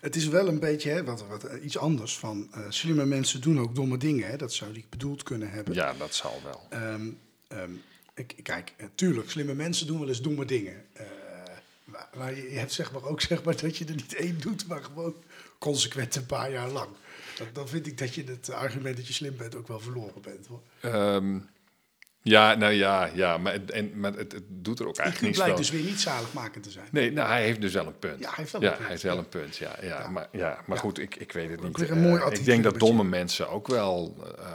Het is wel een beetje hè, wat, wat, eh, iets anders van eh, slimme mensen doen ook domme dingen. Hè? Dat zou die bedoeld kunnen hebben. Ja, dat zal wel. Ehm, ehm, ik, kijk, eh, tuurlijk, slimme mensen doen wel eens domme dingen. Eh, maar, maar je je hebt zeg maar ook zeg maar, dat je er niet één doet, maar gewoon consequent een paar jaar lang. Dan, dan vind ik dat je het argument dat je slim bent ook wel verloren bent. Hoor. Ehm, Ja, nou ja, ja maar, het- en, maar het, het doet er ook eigenlijk niet blijkt dus weer niet zaligmakend te zijn. Nee, nou, hij heeft dus wel een punt. Ja, hij heeft wel ja, een punt, hij heeft wel een punt, ja. ja, Maar, ja, maar goed, ik, ik weet het niet. een Eh, ik denk dat domme mensen ook wel eh,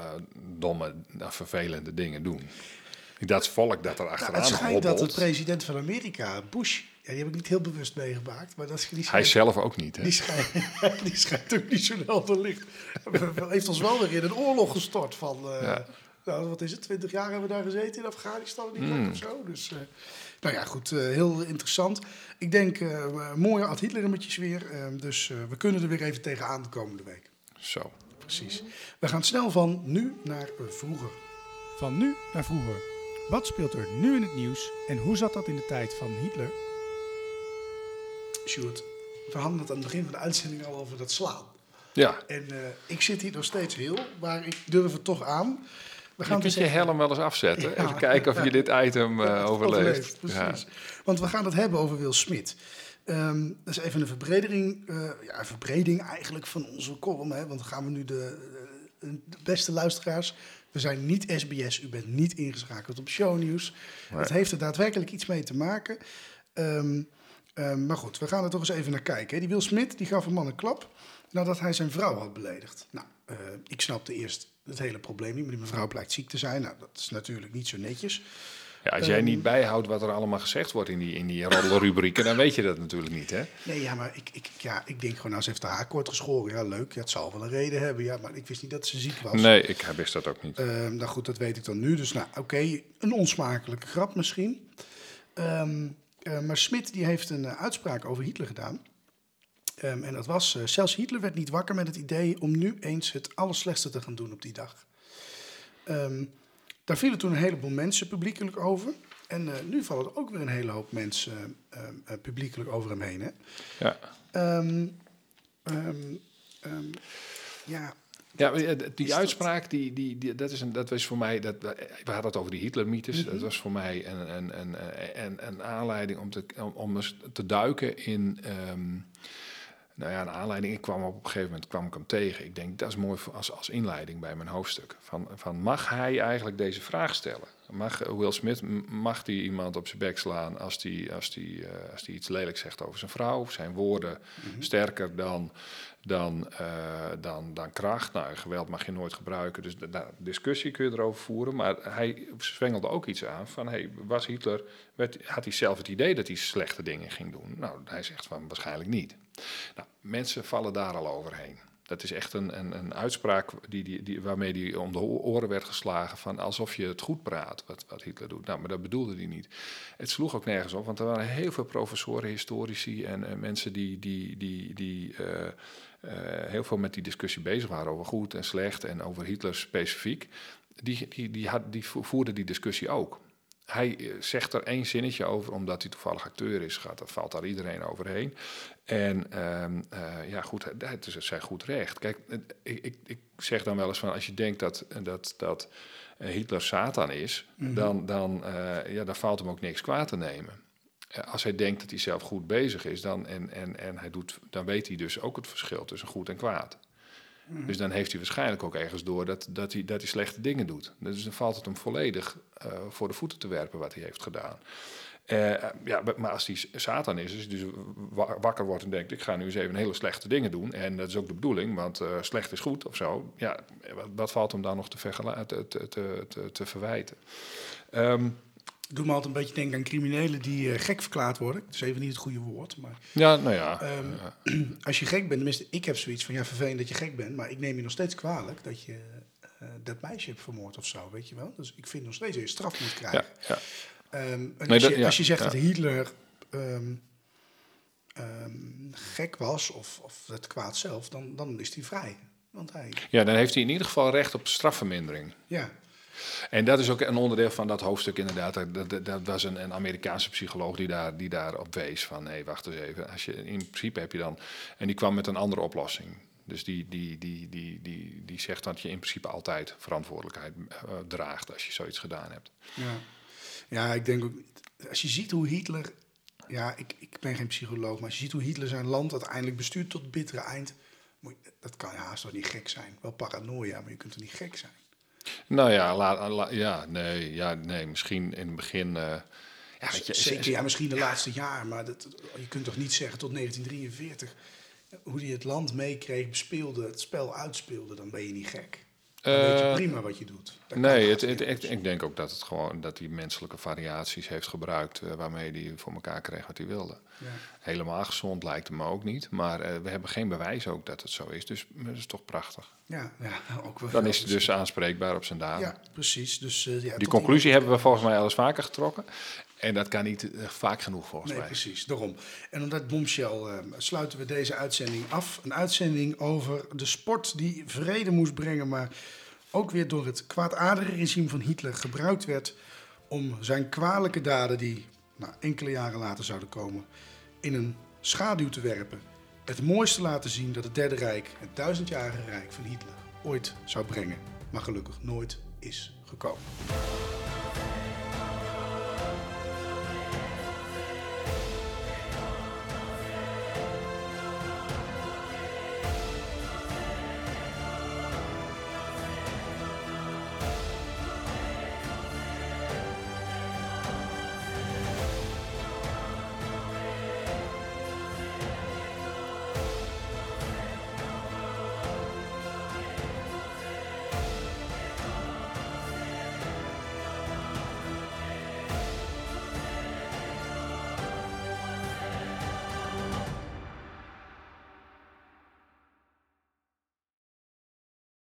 domme, nou, vervelende dingen doen. Dat volk dat er Nou, achteraan het schijnt dat de president van Amerika, Bush, ja, die heb ik niet heel bewust meegemaakt, maar dat is die hij zelf ook niet. Hè? die schijnt, die schijnt ook niet zo helder licht. heeft ons wel weer in een oorlog gestort van, eh. Nou, wat is het, 20 jaar hebben we daar gezeten in Afghanistan, niet Hmm. lang of zo. Dus, eh, nou ja, goed, eh, heel interessant. Ik denk, eh mooie Ad Hitler-nummertjes weer, dus eh, we kunnen er weer even tegenaan de komende week. Zo. Precies. We gaan snel van nu naar vroeger. Van nu naar vroeger. Wat speelt er nu in het nieuws en hoe zat dat in de tijd van Hitler? Sjoerd, we hadden het aan het begin van de uitzending al over dat slaan. Ja, En eh, ik zit hier nog steeds heel, maar ik durf het toch aan. We je kunt dus je even- helm wel eens afzetten. Ja. Even kijken of je dit item eh, Ja, overleeft. Precies. Want we gaan het hebben over Will Smith. Ehm, dat is even een verbreding, eh, ja, een verbreding eigenlijk van onze column. Hè? Want dan gaan we nu de, eh, de beste luisteraars. We zijn niet SBS, u bent niet ingeschakeld op shownieuws. Het heeft er daadwerkelijk iets mee te maken. Ehm, ehm, maar goed, we gaan er toch eens even naar kijken. hè. Die Will Smith die gaf een man een klap nadat hij zijn vrouw had beledigd. Nou, eh, ik snapte eerst het hele probleem niet, maar die mevrouw blijkt ziek te zijn. Nou, dat is natuurlijk niet zo netjes. Ja, als jij Ehm. niet bijhoudt wat er allemaal gezegd wordt in die, in die roddelrubrieken, dan weet je dat natuurlijk niet. Hè? Nee, ja, maar ik, ik, ja, ik denk gewoon, nou, ze heeft haar kort geschoren. Ja, leuk, ja, het zal wel een reden hebben. Ja, maar ik wist niet dat ze ziek was. Nee, ik wist dat ook niet. Ehm, nou goed, dat weet ik dan nu. Dus nou, oké, een onsmakelijke grap misschien. Ehm, eh, maar Smit die heeft een eh, uitspraak over Hitler gedaan. Ehm, en dat was, eh, zelfs Hitler werd niet wakker met het idee om nu eens het allerslechtste te gaan doen op die dag. Ehm, daar vielen toen een heleboel mensen publiekelijk over. En eh, nu vallen er ook weer een hele hoop mensen eh, eh, eh, publiekelijk over hem heen. Hè? Ja. Ehm, ehm, ehm, ja, Ja, eh, die dat- uitspraak, die, die, die, dat, is een, dat was voor mij, dat, we hadden het over die Hitler-mythes, Mhm. dat was voor mij een, een, een, een, een aanleiding om te, om, om eens te duiken in, ehm, nou ja, een aanleiding, ik kwam op een gegeven moment, kwam ik hem tegen. Ik denk, dat is mooi als, als inleiding bij mijn hoofdstuk. Van, van, mag hij eigenlijk deze vraag stellen? Mag eh, Will Smith, mag die iemand op zijn bek slaan als die, als die, eh, als die iets lelijks zegt over zijn vrouw? Zijn woorden sterker dan dan, eh, dan, dan kracht. Nou, geweld mag je nooit gebruiken. Dus discussie kun je erover voeren. Maar hij zwengelde ook iets aan van... Hey, was Hitler, werd, had hij zelf het idee dat hij slechte dingen ging doen? Nou, hij zegt van waarschijnlijk niet. Nou, mensen vallen daar al overheen. Dat is echt een, een, een uitspraak die, die, die, waarmee hij om de oren werd geslagen van alsof je het goed praat, wat, wat Hitler doet. Nou, maar dat bedoelde hij niet. Het sloeg ook nergens op, want er waren heel veel professoren, historici en mensen die, die, die, die eh, eh, heel veel met die discussie bezig waren over goed en slecht en over Hitler specifiek. Die, die, die, had, die voerden die discussie ook. Hij eh, zegt er één zinnetje over, omdat hij toevallig acteur is. Gaat, dat valt daar iedereen overheen. En ehm, eh, ja, goed, het is zijn goed recht. Kijk, ik, ik, ik zeg dan wel eens van, als je denkt dat, dat, dat eh, Hitler Satan is, dan, dan, eh, ja, dan valt hem ook niks kwaad te nemen. Eh, Als hij denkt dat hij zelf goed bezig is, dan, en, en, en hij doet, dan weet hij dus ook het verschil tussen goed en kwaad. Dus dan heeft hij waarschijnlijk ook ergens door dat, dat, hij, dat hij slechte dingen doet. Dus dan valt het hem volledig eh, voor de voeten te werpen wat hij heeft gedaan. Eh, ja, maar als hij Satan is, dus wa- wakker wordt en denkt: ik ga nu eens even hele slechte dingen doen. En dat is ook de bedoeling, want eh, slecht is goed of zo. Ja, wat, valt hem dan nog te, te, te, te, te, te verwijten? Ehm, doe me altijd een beetje denken aan criminelen die eh, gek verklaard worden. Dat is even niet het goede woord, maar ja, nou ja. Ehm, als je gek bent, tenminste, ik heb zoiets van ja, vervelend dat je gek bent, maar ik neem je nog steeds kwalijk dat je eh, dat meisje hebt vermoord of zo, weet je wel. Dus ik vind nog steeds dat je straf moet krijgen. ja, ja. Ehm, en Nee, als, je, als je zegt dat Hitler ehm, gek was of, of het kwaad zelf, dan, dan is hij vrij. Want hij, ja, dan heeft hij in ieder geval recht op strafvermindering. ja, En dat is ook een onderdeel van dat hoofdstuk inderdaad. Dat, dat, was een, een Amerikaanse psycholoog die, daar, die daarop wees van... hé, wacht eens even. Als je, in principe heb je dan... En die kwam met een andere oplossing. Dus die, die, die, die, die, die zegt dat je in principe altijd verantwoordelijkheid eh, draagt... als je zoiets gedaan hebt. ja. ja, ik denk ook, als je ziet hoe Hitler, ja, ik, ik ben geen psycholoog, maar als je ziet hoe Hitler zijn land uiteindelijk bestuurt tot bittere eind, dat kan haast toch niet gek zijn. Wel paranoia, maar je kunt er niet gek zijn. Nou ja, la, la- ja, nee, ja, nee, misschien in het begin. eh, ja, weet je, Zeker, ja, misschien de laatste jaar, maar dat, je kunt toch niet zeggen tot 1943 hoe hij het land meekreeg, bespeelde, het spel uitspeelde, dan ben je niet gek. Eh, prima wat je doet. Dat Nee, het, ik, denk ook dat het gewoon dat hij menselijke variaties heeft gebruikt eh, waarmee hij voor elkaar kreeg wat hij wilde. Ja. Helemaal gezond lijkt het me ook niet, maar eh, we hebben geen bewijs ook dat het zo is. Dus dat is toch prachtig. Ja, ja, ook wel. Dan is hij dus aanspreekbaar op zijn daden. Ja, precies. Dus, ja, Die conclusie hebben we volgens mij al eens vaker getrokken. En dat kan niet eh, vaak genoeg volgens Nee, mij. precies, daarom. En om dat bombshell eh, sluiten we deze uitzending af. Een uitzending over de sport die vrede moest brengen, maar ook weer door het kwaadaardige regime van Hitler gebruikt werd om zijn kwalijke daden, die nou, enkele jaren later zouden komen, in een schaduw te werpen. Het mooiste laten zien dat het Derde Rijk, het duizendjarige rijk van Hitler, ooit zou brengen, maar gelukkig nooit is gekomen.